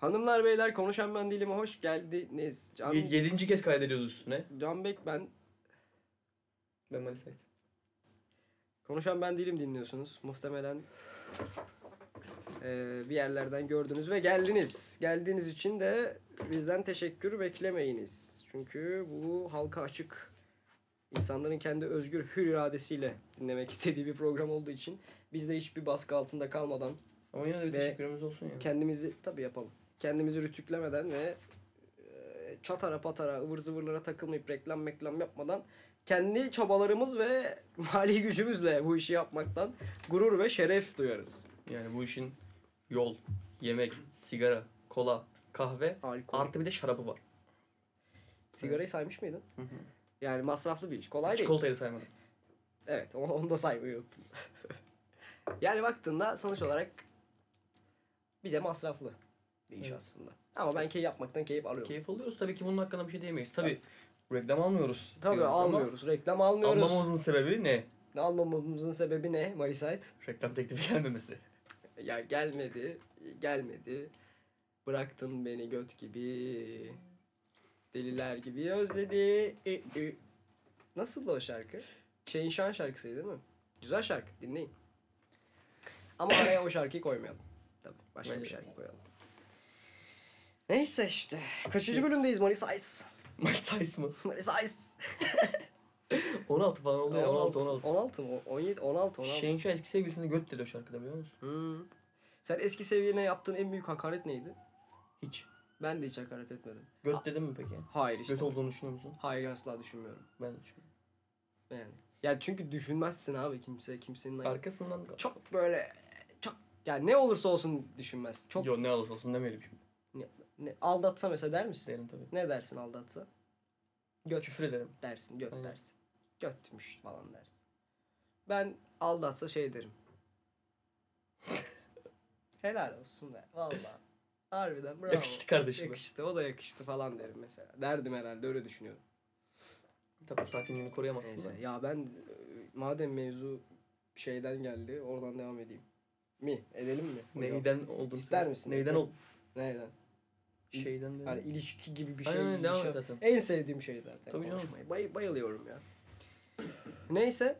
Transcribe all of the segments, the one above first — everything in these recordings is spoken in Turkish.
Hanımlar beyler konuşan ben değilim hoş geldiniz. Can, Ye- yedinci kez kaydediyoruz üstüne. Can Bek ben. Ben Malis Ait. Konuşan ben değilim dinliyorsunuz. Muhtemelen eee, bir yerlerden gördünüz ve geldiniz. Geldiğiniz için de bizden teşekkür beklemeyiniz. Çünkü bu halka açık insanların kendi özgür hür iradesiyle dinlemek istediği bir program olduğu için biz de hiçbir baskı altında kalmadan Ama yine de bir Ve teşekkürümüz olsun ya. kendimizi tabii yapalım. Kendimizi rütüklemeden ve e, çatara patara ıvır zıvırlara takılmayıp reklam meklam yapmadan kendi çabalarımız ve mali gücümüzle bu işi yapmaktan gurur ve şeref duyarız. Yani bu işin yol, yemek, sigara, kola, kahve Alkol. artı bir de şarabı var. Sigarayı saymış mıydın? Hı hı. Yani masraflı bir iş. Kolay değil. Çikolatayı da saymadım. Evet onu, onu da saymayı unuttun. yani baktığında sonuç olarak bize masraflı bir iş Evet. aslında. Ama ben keyif yapmaktan keyif alıyorum. Keyif alıyoruz. Tabii ki bunun hakkında bir şey diyemeyiz. Tabii reklam almıyoruz. Tabii diyoruz ama almıyoruz. Reklam almıyoruz. Almamamızın sebebi ne? Almamamızın sebebi ne Marisite? Reklam teklifi gelmemesi. Ya gelmedi, gelmedi. Bıraktın beni göt gibi. Deliler gibi özledi. E, e. Nasıl o şarkı? Şeyin Şan şarkısıydı değil mi? Güzel şarkı, dinleyin. Ama araya o şarkıyı koymayalım. Tabii, başka Bence bir şarkı koyalım. Neyse işte. Kaçıncı bölümdeyiz Maris Ice? Size mı? Maris Ice. 16 falan oldu ya. 16 16. 16 mı? 17, 16, 16. Şeyin şu eski sevgilisine göt dedi o şarkıda biliyor musun? Hmm. Sen eski seviyene yaptığın en büyük hakaret neydi? Hiç. Ben de hiç hakaret etmedim. Göt Ha- dedim mi peki? Hayır işte. Göt olduğunu düşünüyor musun? Hayır asla düşünmüyorum. Ben de düşünüyorum. Yani. Ya çünkü düşünmezsin abi kimse kimsenin Arkasından çok böyle çok yani ne olursa olsun düşünmez. Çok Yo ne olursa olsun demeyelim şimdi. Ne, aldatsa mesela der misin? Derim tabii. Ne dersin aldatsa? Göt Küfür ederim. dersin, göt Aynen. dersin. Götmüş falan dersin. Ben aldatsa şey derim. Helal olsun be. Vallahi. Harbiden bravo. Yakıştı kardeşime. Yakıştı. O da yakıştı falan derim mesela. Derdim herhalde öyle düşünüyorum. Tabii sakinliğini koruyamazsın Neyse. da. Ya ben e, madem mevzu şeyden geldi oradan devam edeyim. Mi? Edelim mi? hocam? Neyden olduğunu İster söyle. misin? Neyden ol? Neyden? Şeyden de. Hani ilişki gibi bir şey. Aynen aynen, devam ilişki- et zaten. En sevdiğim şey zaten Tabii canım. konuşmayı. Bay, bayılıyorum ya. Neyse.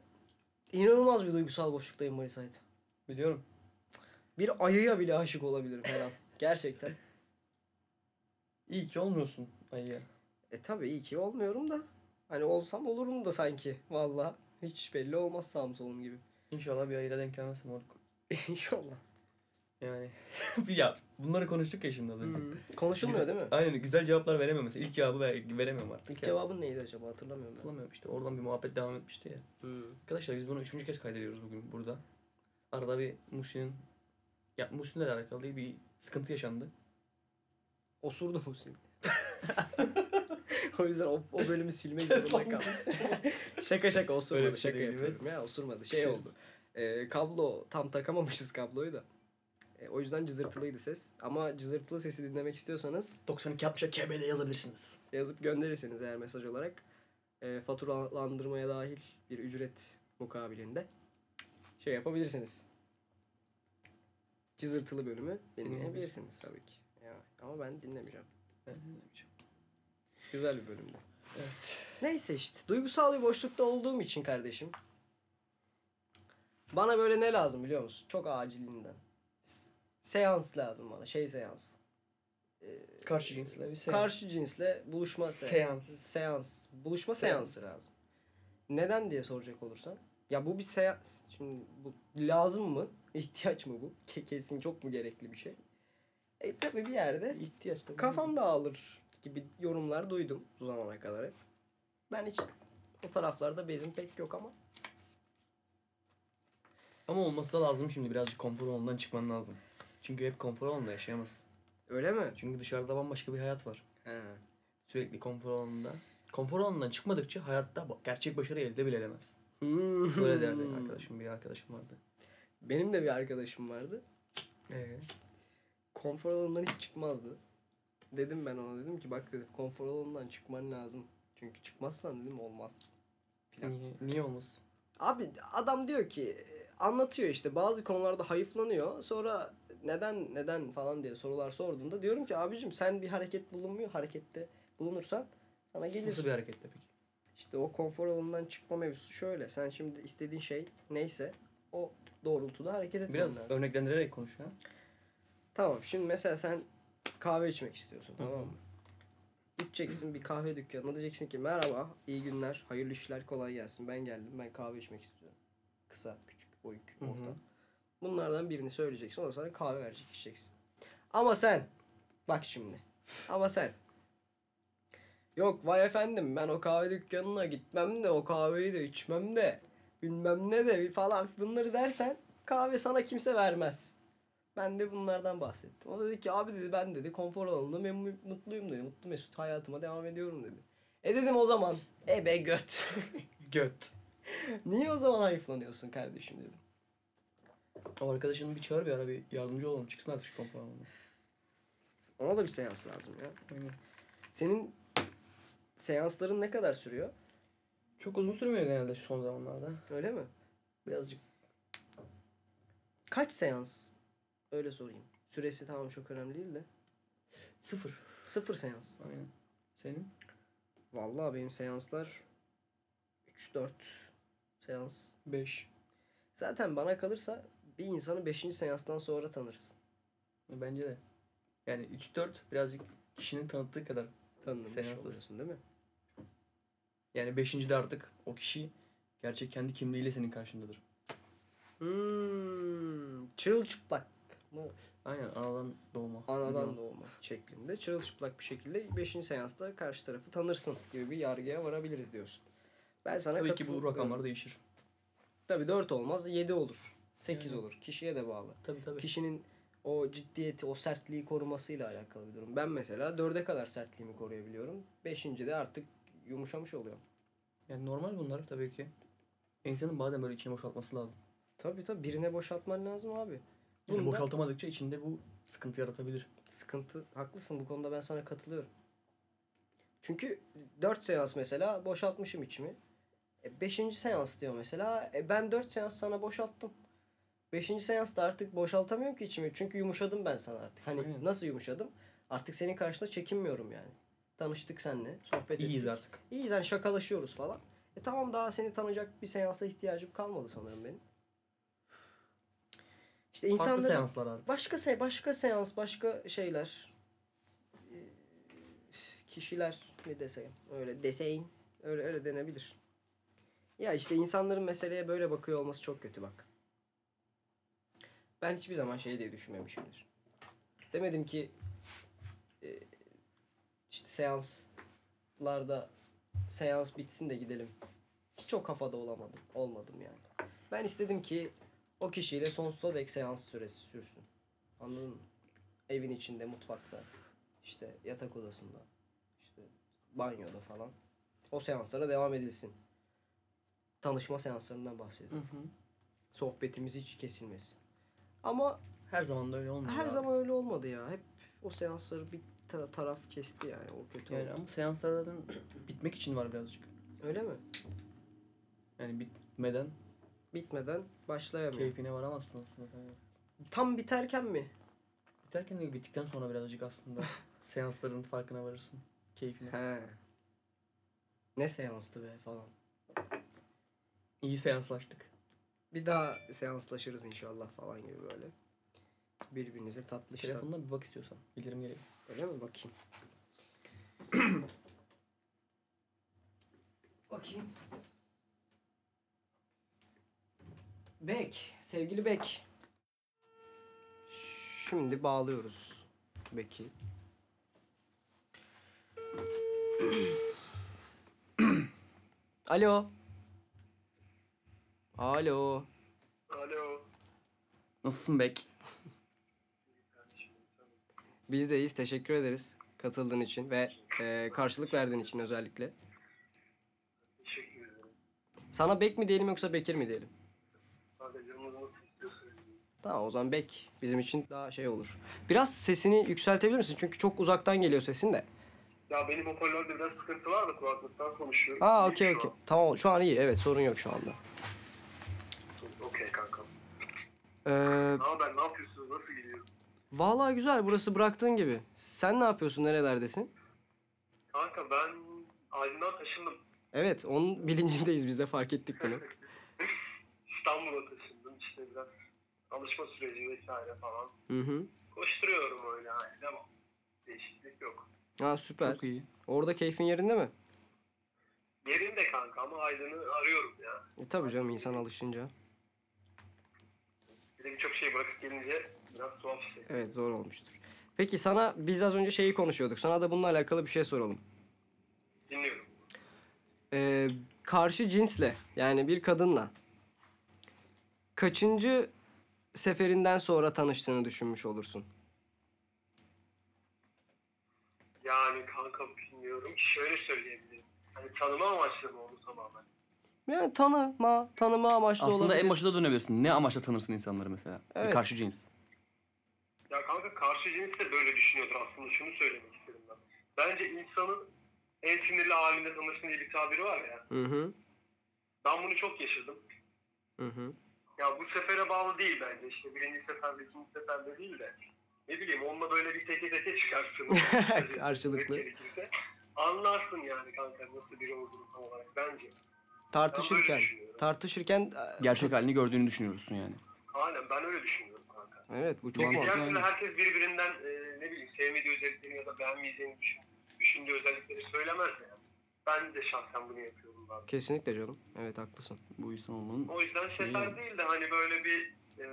İnanılmaz bir duygusal boşluktayım Maris Ait. Biliyorum. Bir ayıya bile aşık olabilirim her an. Gerçekten. İyi ki olmuyorsun ayıya. E tabii iyi ki olmuyorum da. Hani olsam olurum da sanki. Valla. Hiç belli olmaz sağım solum gibi. İnşallah bir ayıra denk gelmezsin moruk. İnşallah. Yani ya bunları konuştuk ya şimdi az önce. Konuşulmuyor değil mi? Aynen güzel cevaplar veremiyorum mesela. İlk cevabı ver, veremiyorum artık. İlk ya. cevabın neydi acaba hatırlamıyorum ben. Hatırlamıyorum işte. Oradan bir muhabbet devam etmişti ya. Hmm. Arkadaşlar biz bunu üçüncü kez kaydediyoruz bugün burada. Arada bir Muhsin'in ya Muhsin'le alakalı bir sıkıntı yaşandı. Osurdu Muhsin. o yüzden o, o bölümü silmek zorunda kaldım. şaka şaka osurmadı. Öyle şey şaka değil, yapıyorum ya osurmadı. Şey oldu. Ee, kablo tam takamamışız kabloyu da. O yüzden cızırtılıydı ses. Ama cızırtılı sesi dinlemek istiyorsanız 92 60'a KB'de yazabilirsiniz. yazıp gönderirseniz eğer mesaj olarak e, faturalandırmaya dahil bir ücret mukabilinde şey yapabilirsiniz. Cızırtılı bölümü dinleyebilirsiniz tabii ki. Ya, ama ben dinlemeyeceğim. Ben dinlemeyeceğim. Güzel bir bölümdü. Evet. Neyse işte. Duygusal bir boşlukta olduğum için kardeşim. Bana böyle ne lazım biliyor musun? Çok acilinden. Seans lazım bana. Şey seans. Karşı cinsle bir seans. Karşı cinsle buluşma se- Seans. Seans. Buluşma Seans. seansı lazım. Neden diye soracak olursan. Ya bu bir seans. Şimdi bu lazım mı? İhtiyaç mı bu? Ke- Kesin çok mu gerekli bir şey? E tabi bir yerde ihtiyaç tabii. kafan dağılır gibi yorumlar duydum bu zamana kadar hep. Ben hiç o taraflarda bezim pek yok ama. Ama olması da lazım şimdi birazcık konfor alanından çıkman lazım. Çünkü hep konfor alanında yaşayamazsın. Öyle mi? Çünkü dışarıda bambaşka bir hayat var. He. Sürekli konfor alanında. Konfor alanından çıkmadıkça hayatta gerçek başarı elde bile edemezsin. Hmm. Böyle derdi arkadaşım bir arkadaşım vardı. Benim de bir arkadaşım vardı. Ee, Konfor alanından hiç çıkmazdı. Dedim ben ona dedim ki bak dedim konfor alanından çıkman lazım. Çünkü çıkmazsan dedim olmaz. Plan. niye, niye olmaz? Abi adam diyor ki anlatıyor işte bazı konularda hayıflanıyor. Sonra neden neden falan diye sorular sorduğunda diyorum ki abicim sen bir hareket bulunmuyor harekette bulunursan sana gelir. Nasıl bir hareketle peki? İşte o konfor alanından çıkma mevzusu şöyle. Sen şimdi istediğin şey neyse o doğrultuda hareket etmen Biraz lazım. örneklendirerek konuş ya. Tamam şimdi mesela sen kahve içmek istiyorsun tamam mı? Gideceksin bir kahve dükkanına diyeceksin ki merhaba iyi günler hayırlı işler kolay gelsin ben geldim ben kahve içmek istiyorum. Kısa küçük Hı hı. orta. Bunlardan birini söyleyeceksin ondan sonra kahve verecek içeceksin. Ama sen bak şimdi ama sen yok vay efendim ben o kahve dükkanına gitmem de o kahveyi de içmem de bilmem ne de falan bunları dersen kahve sana kimse vermez. Ben de bunlardan bahsettim. O dedi ki abi dedi ben dedi konfor alanında memnun mutluyum dedi. Mutlu mesut hayatıma devam ediyorum dedi. E dedim o zaman e be göt. Göt. Niye o zaman hayıflanıyorsun kardeşim dedim. O arkadaşını bir çağır bir ara bir yardımcı olalım. Çıksın artık şu konfor alanına. Ona da bir seans lazım ya. Aynen. Senin seansların ne kadar sürüyor? Çok uzun sürmüyor genelde şu son zamanlarda. Öyle mi? Birazcık Kaç seans? Öyle sorayım. Süresi tamam çok önemli değil de. sıfır. Sıfır seans. Aynen. Senin? Vallahi benim seanslar 3-4 seans. Beş. Zaten bana kalırsa bir insanı 5. seanstan sonra tanırsın. Bence de. Yani 3-4 birazcık kişinin tanıttığı kadar. Tanınmış Seanstasın. oluyorsun değil mi? Yani 5. de artık o kişi gerçek kendi kimliğiyle senin karşındadır. Hmm, çırılçıplak mı? Aynen anadan doğma. Anadan doğma şeklinde çırılçıplak bir şekilde 5. seansta karşı tarafı tanırsın gibi bir yargıya varabiliriz diyorsun. Ben sana Tabii ki bu rakamlar değişir. Tabii 4 olmaz 7 olur. 8 Yani. olur. Kişiye de bağlı. Tabii tabii. Kişinin o ciddiyeti, o sertliği korumasıyla alakalı bir durum. Ben mesela 4'e kadar sertliğimi koruyabiliyorum. 5. de artık yumuşamış oluyor. Yani normal bunlar tabii ki. İnsanın bazen böyle içini boşaltması lazım. Tabii tabii birine boşaltman lazım abi. Yani Bunda boşaltamadıkça içinde bu sıkıntı yaratabilir. sıkıntı haklısın bu konuda ben sana katılıyorum. Çünkü 4 seans mesela boşaltmışım içimi. 5. seans diyor mesela. E, ben 4 seans sana boşalttım. 5. seansta artık boşaltamıyorum ki içimi. Çünkü yumuşadım ben sana artık. Hani Aynen. nasıl yumuşadım? Artık senin karşında çekinmiyorum yani. Tanıştık seninle. Sohbet İyiyiz ettik. artık. İyiyiz hani şakalaşıyoruz falan. E tamam daha seni tanıyacak bir seansa ihtiyacım kalmadı sanırım benim. İşte Farklı insanların seanslar artık. başka se başka seans, başka şeyler. Ee, kişiler mi deseyim? Öyle deseyim. Öyle öyle denebilir. Ya işte insanların meseleye böyle bakıyor olması çok kötü bak. Ben hiçbir zaman şey diye düşünmemişimdir. Demedim ki e, işte seanslarda seans bitsin de gidelim. Hiç o kafada olamadım. Olmadım yani. Ben istedim ki o kişiyle sonsuza dek seans süresi sürsün. Anladın mı? Evin içinde, mutfakta, işte yatak odasında, işte banyoda falan. O seanslara devam edilsin. Tanışma seanslarından bahsediyorum. Hı hı. Sohbetimiz hiç kesilmesin. Ama Her zaman da öyle olmuyor. her abi. zaman öyle olmadı ya. Hep o seansları bir ta- taraf kesti yani. O kötü Yani oldu. ama seanslar zaten bitmek için var birazcık. Öyle mi? Yani bitmeden Bitmeden başlayamıyor. keyfine varamazsın aslında. Tam biterken mi? Biterken de bittikten sonra birazcık aslında seansların farkına varırsın. Keyfine. He. Ne seanstı be falan. İyi seanslaştık. Bir daha seanslaşırız inşallah falan gibi böyle. Birbirinize tatlı işler. Telefondan bir bak istiyorsan. Bildirim geliyor. Öyle mi? Bakayım. Bakayım. Bek. Sevgili Bek. Şimdi bağlıyoruz Bek'i. Alo. Alo. Alo. Nasılsın Bek? Biz de iyiyiz. Teşekkür ederiz katıldığın için ve e, karşılık verdiğin için özellikle. Teşekkür ederim. Sana Bek mi diyelim yoksa Bekir mi diyelim? Sadece. Tamam o zaman Bek bizim için daha şey olur. Biraz sesini yükseltebilir misin? Çünkü çok uzaktan geliyor sesin de. Ya benim hoparlörde biraz sıkıntı var da kulaklıktan konuşuyorum. Aa okey okey. Tamam şu an iyi. Evet sorun yok şu anda. Ee, Ne haber? Ne yapıyorsunuz? Nasıl gidiyor? vallahi güzel. Burası bıraktığın gibi. Sen ne yapıyorsun? Nerelerdesin? Kanka ben Aydın'dan taşındım. Evet, onun bilincindeyiz. Biz de fark ettik bunu. İstanbul'a taşındım. İşte biraz alışma süreci vesaire falan. Hı hı. Koşturuyorum öyle yani. Devam. Değişiklik yok. Ha süper. Çok iyi. Orada keyfin yerinde mi? Yerinde kanka ama Aydın'ı arıyorum ya. E tabii canım insan alışınca. Bir de birçok şey bırakıp gelince biraz tuhaf şey. Evet zor olmuştur. Peki sana biz az önce şeyi konuşuyorduk. Sana da bununla alakalı bir şey soralım. Dinliyorum. Ee, karşı cinsle yani bir kadınla kaçıncı seferinden sonra tanıştığını düşünmüş olursun? Yani kanka bilmiyorum. Şöyle söyleyebilirim. Hani tanıma amaçlı mı onu tamamen? Yani tanıma, tanıma amaçlı Aslında olabilir. en başta dönebilirsin. Ne amaçla tanırsın insanları mesela? Bir Evet. karşı cins. Ya kanka karşı cins de böyle düşünüyordur aslında. Şunu söylemek istedim ben. Bence insanın en sinirli halinde tanışsın diye bir tabiri var ya. Hı hı. Ben bunu çok yaşadım. Hı hı. Ya bu sefere bağlı değil bence. İşte birinci seferde, ikinci seferde değil de. Ne bileyim onunla böyle bir teke teke çıkarsın. Karşılıklı. Anlarsın yani kanka nasıl biri olduğunu tam olarak bence. Tartışırken, tartışırken e, Gerçek halini gördüğünü düşünüyorsun yani. Aynen ben öyle düşünüyorum kanka. evet bu çok Çünkü mantıklı. Diğer türlü yani. herkes birbirinden e, ne bileyim sevmediği özelliklerini ya da beğenmeyeceğini düşün, düşündüğü özellikleri söylemez yani. Ben de şahsen bunu yapıyorum bazen. Kesinlikle canım. Evet haklısın. Bu insan olmanın O yüzden Şey sefer değil de hani böyle bir e,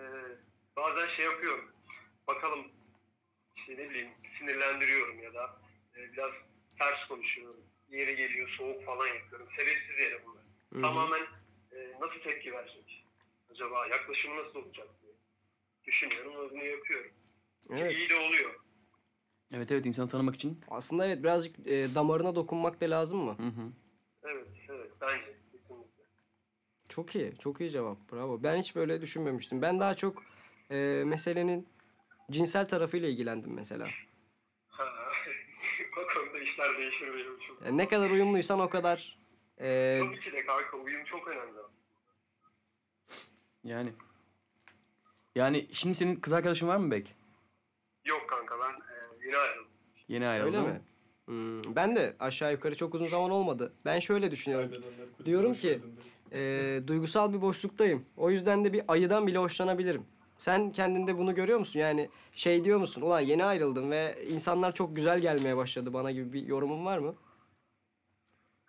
bazen şey yapıyorum. Bakalım işte ne bileyim sinirlendiriyorum ya da e, biraz ters konuşuyorum. Yeri geliyor soğuk falan yapıyorum. Sebepsiz yere bunlar. Hı hı. Tamamen e, nasıl tepki verecek? Acaba yaklaşımı nasıl olacak diye düşünüyorum ve bunu yapıyorum. Evet. İyi de oluyor. Evet evet insanı tanımak için. Aslında evet birazcık e, damarına dokunmak da lazım mı? Hı hı. Evet, evet bence kesinlikle. Çok iyi. Çok iyi cevap. Bravo. Ben hiç böyle düşünmemiştim. Ben daha çok e, meselenin cinsel tarafıyla ilgilendim mesela. Ha, o konuda işler değişir benim için. Yani ne kadar uyumluysan o kadar e, Tabii ki de kanka uyum çok önemli. Yani. Yani şimdi senin kız arkadaşın var mı Bek? Yok kanka ben e, yeni ayrıldım. Yeni ayrıldın. öyle mi? Hmm, ben de aşağı yukarı çok uzun zaman olmadı. Ben şöyle düşünüyorum. Diyorum ki e, duygusal bir boşluktayım. O yüzden de bir ayıdan bile hoşlanabilirim. Sen kendinde bunu görüyor musun? Yani şey diyor musun? Ulan yeni ayrıldım ve insanlar çok güzel gelmeye başladı bana gibi bir yorumun var mı?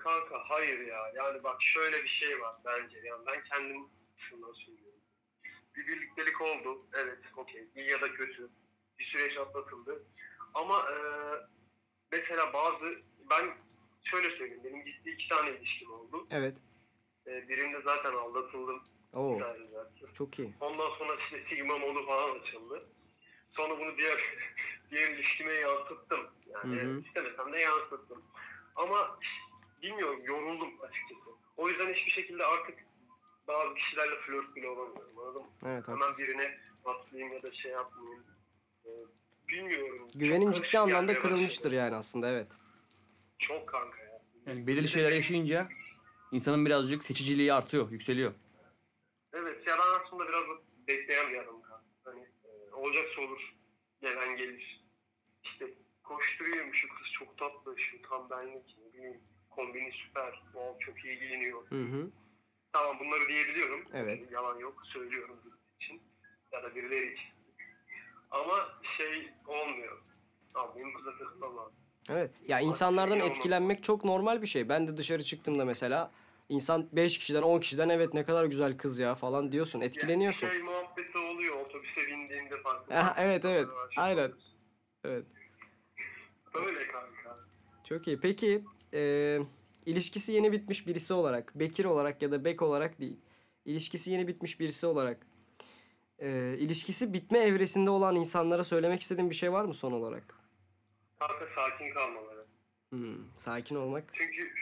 Kanka hayır ya. Yani bak şöyle bir şey var bence. Yani ben kendim şundan söylüyorum. Bir birliktelik oldu. Evet okey. İyi ya da kötü. Bir süreç atlatıldı. Ama e, mesela bazı ben şöyle söyleyeyim. Benim ciddi iki tane ilişkim oldu. Evet. E, birinde zaten aldatıldım. Oo, çok iyi. Ondan sonra işte Sigma modu falan açıldı. Sonra bunu diğer diğer ilişkime yansıttım. Yani Hı hı. istemesem de yansıttım. Ama bilmiyorum yoruldum açıkçası. O yüzden hiçbir şekilde artık bazı kişilerle flört bile olamıyorum. Anladın mı? Evet, Hemen birine atlayayım ya da şey yapmayayım. Ee, bilmiyorum. Güvenin Çok ciddi karışık anlamda gelmeye kırılmıştır başladı. yani aslında evet. Çok kanka ya. Yani belirli şeyler yaşayınca insanın birazcık seçiciliği artıyor, yükseliyor. Evet ya ben aslında biraz bekleyen bir adamım kanka. Hani e, olacaksa olur. Gelen gelir. İşte koşturuyorum şu kız çok tatlı, şu tam benlik. Ne bileyim kombini süper, wow, çok iyi giyiniyor. Hı hı. Tamam bunları diyebiliyorum. Evet. Yalan yok söylüyorum için. Ya da birileri için. Ama şey olmuyor. Abi benim kıza takılmam lazım. Evet. Ya insanlardan şey etkilenmek çok normal bir şey. Ben de dışarı çıktığımda mesela insan 5 kişiden 10 kişiden evet ne kadar güzel kız ya falan diyorsun. Etkileniyorsun. Yani şey muhabbeti oluyor otobüse bindiğimde farklı. Aha, evet, evet. Aynen. Evet. Öyle kanka. Çok iyi. Peki e, ilişkisi yeni bitmiş birisi olarak, Bekir olarak ya da Bek olarak değil. İlişkisi yeni bitmiş birisi olarak. E, ilişkisi bitme evresinde olan insanlara söylemek istediğin bir şey var mı son olarak? Kanka sakin kalmaları. Hmm, sakin olmak. Çünkü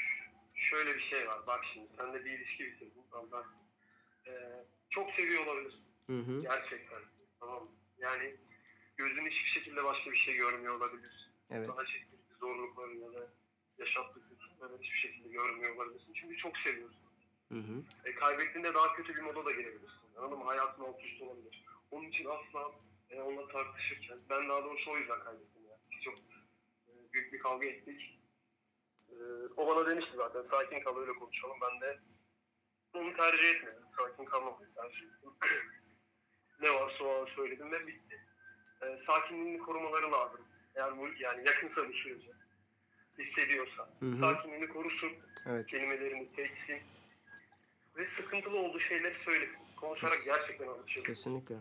şöyle bir şey var. Bak şimdi sen de bir ilişki bitirdin. Ama e, çok seviyor olabilir. Hı hı. Gerçekten. Tamam mı? Yani gözün hiçbir şekilde başka bir şey görmüyor olabilir. Evet. Sana çektiği zorlukları ya da yaşattığı kötülükleri hiçbir şekilde görmüyor olabilirsin. Çünkü çok seviyorsun. Hı hı. E, kaybettiğinde daha kötü bir moda da girebilirsin. Anladın mı? Hayatın alt üst olabilir. Onun için asla e, onunla tartışırken, ben daha doğrusu o yüzden kaybettim yani. Biz çok e, büyük bir kavga ettik. E, o bana demişti zaten sakin kal öyle konuşalım. Ben de onu tercih etmedim. Sakin kalmamayı tercih ettim. ne varsa o an söyledim ve bitti. E, sakinliğini korumaları lazım. Yani, bu, yani yakınsa bir sürece hissediyorsa. Hı hı. Sakinliğini korusun, Evet. kelimelerini seçsin ve sıkıntılı olduğu şeyleri söylesin. Konuşarak gerçekten anlaşılır. Kesinlikle.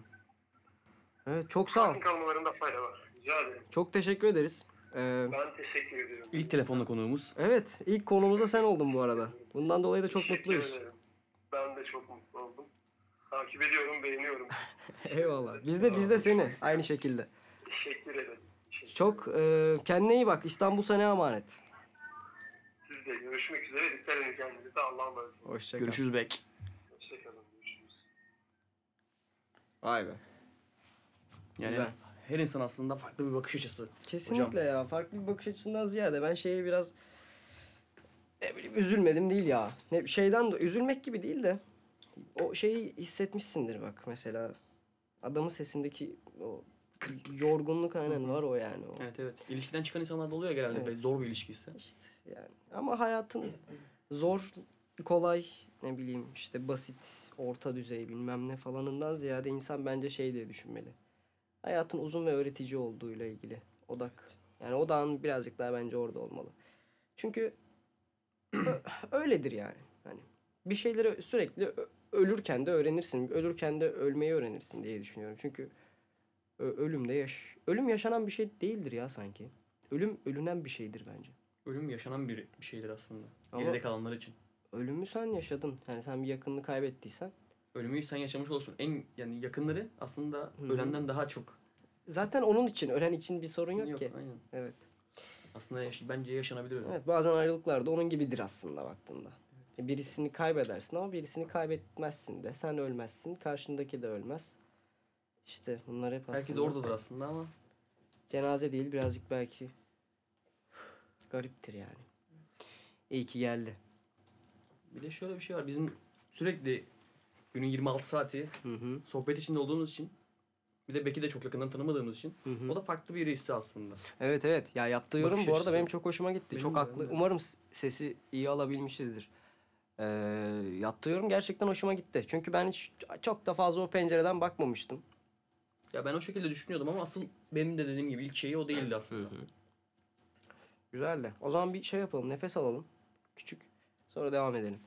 Evet çok sağ ol. Sakin kalmalarında fayda var. Rica ederim. Çok teşekkür ederiz. Ee, Ben teşekkür ediyorum. İlk telefonla konuğumuz. evet ilk konumuzda sen oldun bu arada. Bundan dolayı da çok Teşekkür mutluyuz. ederim. Ben de çok mutlu oldum. Takip ediyorum, beğeniyorum. Eyvallah. Biz de biz de seni aynı şekilde. Teşekkür ederim. Çok e, kendine iyi bak. İstanbul sana emanet. Siz de görüşmek üzere. Dikkat edin kendinize. Allah'a emanet olun. Hoşça kal. Görüşürüz bek. Hoşçakalın. Görüşürüz. Vay be. Yani Güzel. her insan aslında farklı bir bakış açısı. Kesinlikle ya. Farklı bir bakış açısından ziyade ben şeye biraz ne bileyim üzülmedim değil ya. Ne şeyden de üzülmek gibi değil de o şeyi hissetmişsindir bak mesela adamın sesindeki o yorgunluk aynen var o yani. O. Evet evet. İlişkiden çıkan insanlar da oluyor genelde. Evet. Zor bir ilişkisi. İşte yani ama hayatın zor, kolay, ne bileyim işte basit, orta düzey bilmem ne falanından ziyade insan bence şey diye düşünmeli. Hayatın uzun ve öğretici olduğuyla ilgili odak. Yani odağın birazcık daha bence orada olmalı. Çünkü öyledir yani. Hani bir şeyleri sürekli ölürken de öğrenirsin. Ölürken de ölmeyi öğrenirsin diye düşünüyorum. Çünkü ö- ölüm de yaş ölüm yaşanan bir şey değildir ya sanki. Ölüm ölünen bir şeydir bence. Ölüm yaşanan bir, bir şeydir aslında. Ama- Geride kalanlar için. Ölümü sen yaşadın. Yani sen bir yakınını kaybettiysen. Ölümü sen yaşamış olsun. En yani yakınları aslında Hı hı. ölenden daha çok. Zaten onun için, ölen için bir sorun yok, ki. Aynen. Evet. Aslında yaş- bence yaşanabilir ölüm. Evet, bazen ayrılıklar da onun gibidir aslında baktığında. Birisini kaybedersin ama birisini kaybetmezsin de. Sen ölmezsin, karşındaki de ölmez. İşte bunlar hep aslında. De oradadır aslında ama Cenaze değil, birazcık belki gariptir yani. İyi ki geldi. bir de şöyle bir şey var. Bizim sürekli günün 26 saati Hı hı. sohbet içinde olduğumuz için bir de Bek'i de çok yakından tanımadığımız için Hı hı. o da farklı bir hissi aslında. Evet evet. Ya yaptığı yorum Bakış bu arada benim çok hoşuma gitti. Benim çok de, haklı. de. Umarım sesi iyi alabilmişizdir. Ee, yaptığı yorum gerçekten hoşuma gitti. Çünkü ben hiç çok da fazla o pencereden bakmamıştım. Ya ben o şekilde düşünüyordum ama asıl benim de dediğim gibi ilk şeyi o değildi aslında. Güzel de. O zaman bir şey yapalım. Nefes alalım. Küçük. Sonra devam edelim.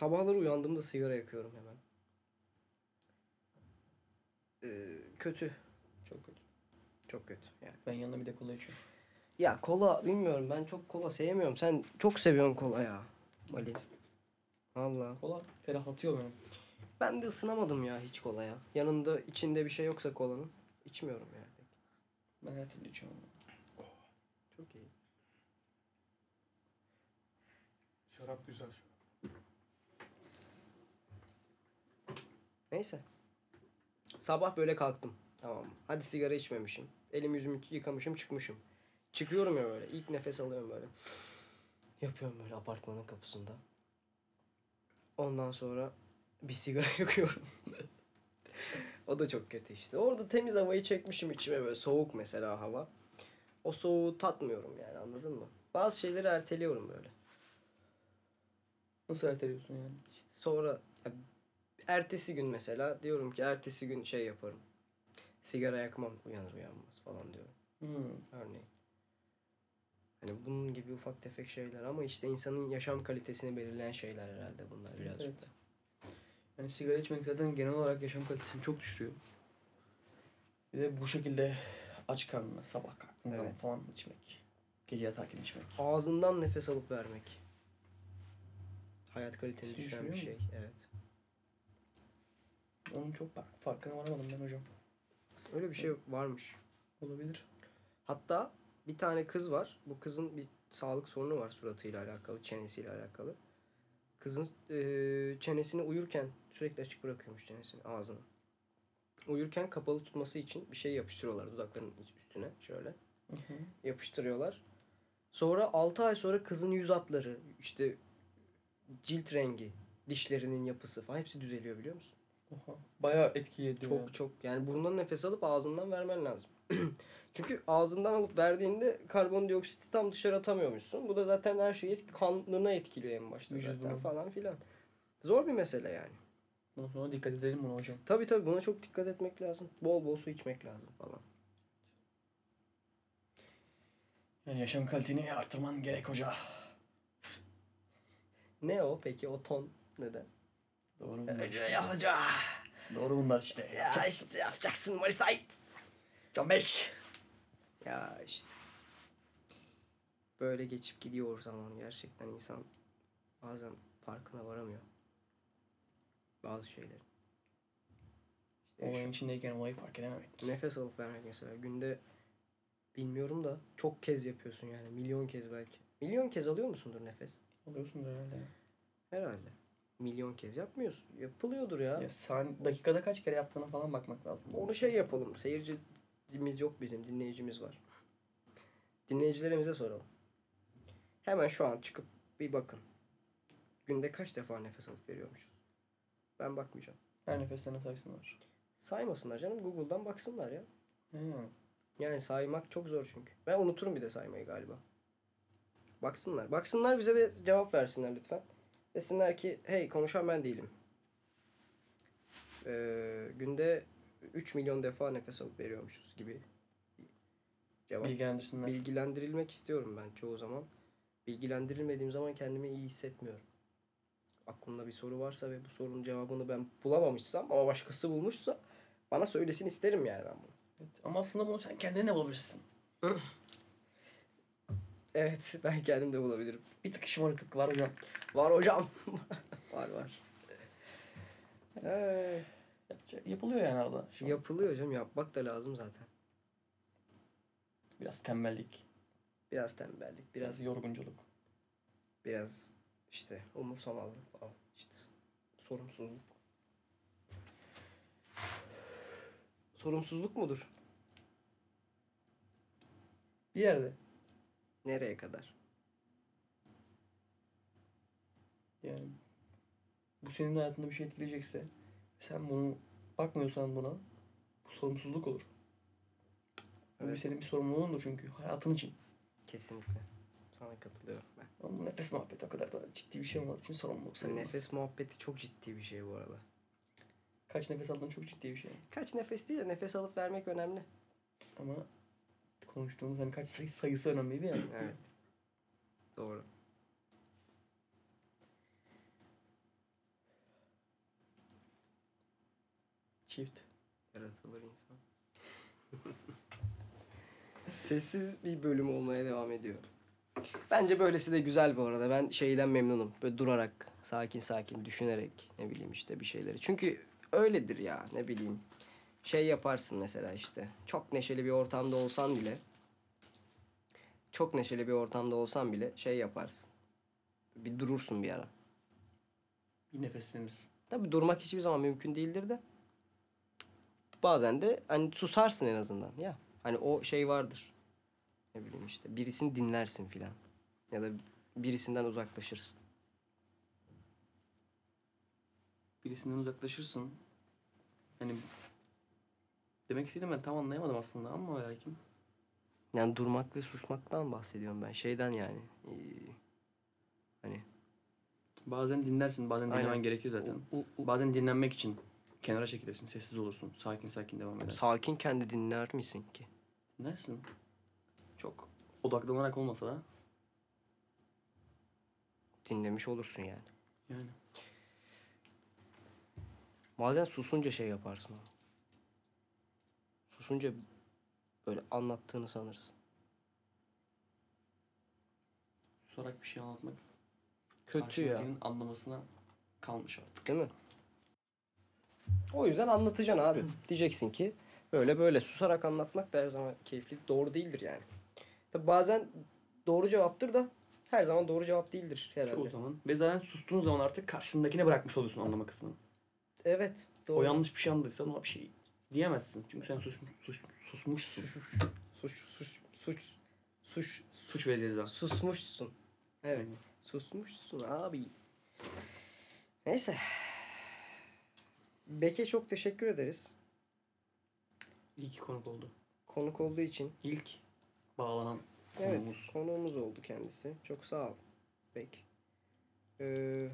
Sabahları uyandığımda sigara yakıyorum hemen. Ee, kötü. Çok kötü. Çok kötü yani. Ben yanında bir de kola içiyorum. Ya kola bilmiyorum ben çok kola sevmiyorum. Sen çok seviyorsun kola ya. Ali. Allah. Kola ferahlatıyor beni. Ben de ısınamadım ya hiç kolaya. Yanında içinde bir şey yoksa kolanın içmiyorum yani. Ben her türlü içiyorum. Çok iyi. Şarap güzel şarap. Neyse. Sabah böyle kalktım. Tamam mı? Hadi sigara içmemişim. Elimi yüzümü yıkamışım çıkmışım. Çıkıyorum ya böyle. İlk nefes alıyorum böyle. Yapıyorum böyle apartmanın kapısında. Ondan sonra bir sigara yakıyorum. o da çok kötü işte. Orada temiz havayı çekmişim içime böyle. Soğuk mesela hava. O soğuğu tatmıyorum yani anladın mı? Bazı şeyleri erteliyorum böyle. Nasıl erteliyorsun yani? İşte sonra ertesi gün mesela diyorum ki ertesi gün şey yaparım. Sigara yakmam uyanır uyanmaz falan diyorum. Hmm. Örneğin. Hani bunun gibi ufak tefek şeyler ama işte insanın yaşam kalitesini belirleyen şeyler herhalde bunlar birazcık Evet. da. Yani sigara içmek zaten genel olarak yaşam kalitesini çok düşürüyor. Bir de bu şekilde aç karnına sabah kalktığın zaman Evet. falan içmek. Gece yatarken içmek. Ağzından nefes alıp vermek. Hayat kaliteni Seni düşüren bir şey. düşürüyor Evet. Onun çok fark- farkına varamadım ben hocam. Öyle bir şey varmış. Olabilir. Hatta bir tane kız var. Bu kızın bir sağlık sorunu var suratıyla alakalı, çenesiyle alakalı. Kızın eee, çenesini uyurken sürekli açık bırakıyormuş çenesini, ağzını. Uyurken kapalı tutması için bir şey yapıştırıyorlar dudaklarının üstüne şöyle. Hı hı. Yapıştırıyorlar. Sonra 6 ay sonra kızın yüz hatları, işte cilt rengi, dişlerinin yapısı falan hepsi düzeliyor biliyor musun? Oha. Bayağı etki ediyor. Çok çok yani burnundan nefes alıp ağzından vermen lazım. Çünkü ağzından alıp verdiğinde karbondioksiti tam dışarı atamıyormuşsun. Bu da zaten her şeyi etki, kanına etkiliyor en başta Vücuduna. zaten falan filan. Zor bir mesele yani. Bundan sonra dikkat edelim buna hocam. Tabii tabii buna çok dikkat etmek lazım. Bol bol su içmek lazım falan. Yani yaşam kaliteni artırman gerek hoca. Ne o peki o ton neden? Doğru bunlar işte. Ya hoca. Doğru bunlar işte. Ya Yapacaksın. işte yapacaksın Molisite. John Beck. Ya işte. Böyle geçip gidiyor zaman gerçekten insan bazen farkına varamıyor. Bazı şeylerin. İşte Olayın yaşam- içindeyken olayı fark edememek. nefes alıp vermek mesela günde bilmiyorum da çok kez yapıyorsun yani milyon kez belki. Milyon kez alıyor musundur nefes? Alıyorsun herhalde. Herhalde. Milyon kez yapmıyorsun. Yapılıyordur ya. Ya sen dakikada kaç kere yaptığına falan bakmak lazım. Onu şey yapalım. Seyircimiz yok bizim. Dinleyicimiz var. Dinleyicilerimize soralım. Hemen şu an çıkıp bir bakın. Günde kaç defa nefes alıp veriyormuşuz? Ben bakmayacağım. Her nefeslerine saysınlar. Saymasınlar canım. Google'dan baksınlar ya. Hı. Yani saymak çok zor çünkü. Ben unuturum bir de saymayı galiba. Baksınlar. Baksınlar bize de cevap versinler lütfen. Desinler ki hey konuşan ben değilim. Ee, günde 3 milyon defa nefes alıp veriyormuşuz gibi cevap. Bilgilendirsinler. Bilgilendirilmek istiyorum ben çoğu zaman. Bilgilendirilmediğim zaman kendimi iyi hissetmiyorum. Aklımda bir soru varsa ve bu sorunun cevabını ben bulamamışsam ama başkası bulmuşsa bana söylesin isterim yani ben bunu. Evet. Ama aslında bunu sen kendine bulabilirsin. Evet ben kendim de bulabilirim. Bir tık şımarıklık var hocam. Var hocam. var var. Ee, Yapılıyor yani arada. An. yapılıyor hocam yapmak da lazım zaten. Biraz tembellik. Biraz tembellik, Biraz biraz yorgunculuk. biraz işte umursamazlık falan. İşte sorumsuzluk. Sorumsuzluk mudur? Bir yerde. Nereye kadar? Yani bu senin hayatında bir şey etkileyecekse sen bunu bakmıyorsan buna bu sorumsuzluk olur. Bu Evet. senin bir sorumluluğundur çünkü hayatın için. Kesinlikle. Sana katılıyorum ben. Ama bu nefes muhabbeti o kadar da ciddi bir şey olmadığı için sorumluluk sayılmaz. Nefes muhabbeti çok ciddi bir şey bu arada. Kaç nefes aldığın çok ciddi bir şey. Kaç nefes değil de nefes alıp vermek önemli. Ama konuştuğumuz hani kaç sayı, sayısı önemliydi ya. Evet. Doğru. Çift. Yaratılır insan. Sessiz bir bölüm olmaya devam ediyor. Bence böylesi de güzel bu arada. Ben şeyden memnunum. Böyle durarak, sakin sakin düşünerek ne bileyim işte bir şeyleri. Çünkü öyledir ya ne bileyim. Şey yaparsın mesela işte. Çok neşeli bir ortamda olsan bile çok neşeli bir ortamda olsan bile şey yaparsın. Bir durursun bir ara. Bir nefesleniriz. Tabi durmak hiçbir zaman mümkün değildir de. Bazen de hani susarsın en azından ya. Hani o şey vardır. Ne bileyim işte birisini dinlersin filan. Ya da birisinden uzaklaşırsın. Birisinden uzaklaşırsın. Hani demek istediğimi ben tam anlayamadım aslında ama ve lakin. Yani durmak ve susmaktan bahsediyorum ben. Şeyden yani. ee, hani Bazen dinlersin, bazen Aynen. dinlemen gerekir zaten. u- u- u- Bazen dinlenmek için kenara çekilirsin, sessiz olursun. Sakin sakin devam edersin. sakin kendi dinler misin ki? Dinlersin. Çok odaklanarak olmasa da Dinlemiş olursun yani. yani. Bazen susunca şey yaparsın ama. Susunca böyle anlattığını sanırsın. Susarak bir şey anlatmak Kötü ya. karşındakinin anlamasına kalmış artık. Değil mi? O yüzden anlatacaksın abi. Diyeceksin ki böyle böyle susarak anlatmak da her zaman keyifli doğru değildir yani. Tabi bazen doğru cevaptır da her zaman doğru cevap değildir herhalde. Çoğu zaman. Ve zaten sustuğun zaman artık karşındakine bırakmış oluyorsun anlama kısmını. Evet. Doğru. O yanlış bir şey anladıysa ona bir şey diyemezsin. Çünkü sen sus, sus, susmuşsun. Suç, suç, suç, suç, Suç ve ceza. susmuşsun. Evet. Susmuşsun abi. Neyse. Bek'e çok teşekkür ederiz. İyi ki konuk oldu. Konuk olduğu için. İlk bağlanan Evet, konuğumuz. konuğumuz oldu kendisi. Çok sağ ol. Bek. Ee,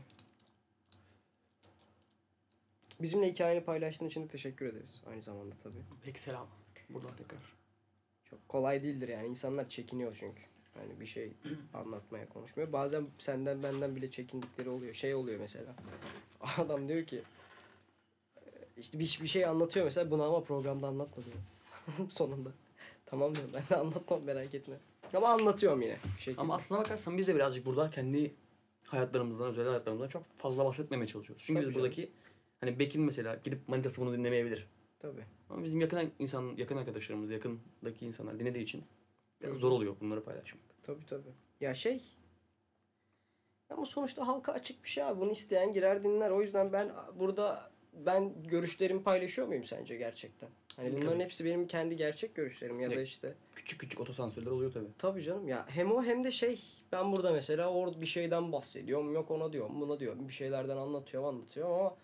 bizimle hikayeni paylaştığın için de teşekkür ederiz. Aynı zamanda tabii. Peki selam. Buradan tekrar. Çok kolay değildir yani. İnsanlar çekiniyor çünkü. Yani bir şey anlatmaya konuşmuyor. Bazen senden benden bile çekindikleri oluyor. Şey oluyor mesela. Adam diyor ki işte bir, bir şey anlatıyor mesela bunu ama programda anlatma diyor. Sonunda. Tamam diyorum ben de anlatmam merak etme. Ama anlatıyorum yine bir şekilde. Ama aslına bakarsan biz de birazcık burada kendi hayatlarımızdan, özel hayatlarımızdan çok fazla bahsetmemeye çalışıyoruz. Çünkü Tabii biz canım. Hani Bekin mesela gidip manitası bunu dinlemeyebilir. Tabii. Ama bizim yakın insan, yakın arkadaşlarımız, yakındaki insanlar dinlediği için biraz zor oluyor bunları paylaşmak. Tabii tabii. Ya şey ama sonuçta halka açık bir şey abi. Bunu isteyen girer dinler. O yüzden ben burada ben görüşlerimi paylaşıyor muyum sence gerçekten? Hani Tabii. bunların hepsi benim kendi gerçek görüşlerim ya da Evet. işte Küçük küçük otosansörler oluyor tabii. tabii canım ya hem o hem de şey ben burada mesela orada bir şeyden bahsediyorum yok ona diyorum buna diyorum bir şeylerden anlatıyorum anlatıyorum ama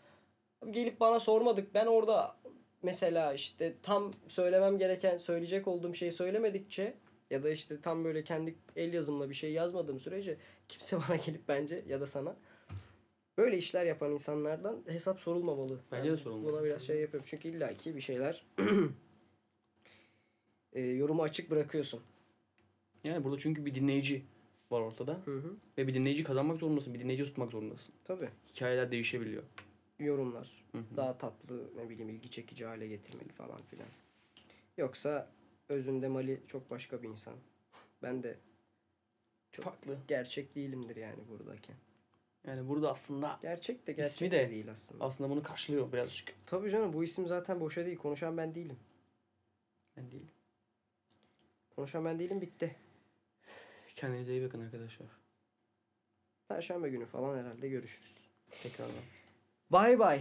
gelip bana sormadık ben orada mesela işte tam söylemem gereken söyleyecek olduğum şeyi söylemedikçe ya da işte tam böyle kendi el yazımla bir şey yazmadığım sürece kimse bana gelip bence ya da sana böyle işler yapan insanlardan hesap sorulmamalı. Bence de sorulmalı. Buna biraz şey yapıyorum çünkü illaki bir şeyler e, yorumu açık bırakıyorsun. Yani burada çünkü bir dinleyici var ortada. Hı hı. Ve bir dinleyici kazanmak zorundasın. Bir dinleyici tutmak zorundasın. Tabii. Hikayeler değişebiliyor. Yorumlar Hı hı. daha tatlı ne bileyim ilgi çekici hale getirmeli falan filan. Yoksa özünde Mali çok başka bir insan. Ben de çok Farklı. gerçek değilimdir yani buradaki. Yani burada aslında Gerçek de İsmi gerçek de- de değil aslında. aslında bunu karşılıyor birazcık. Tabii canım bu isim zaten boşa değil. Konuşan ben değilim. Ben değil. Konuşan ben değilim bitti. Kendinize iyi bakın arkadaşlar. Perşembe günü falan herhalde görüşürüz. Tekrardan. Bay bay.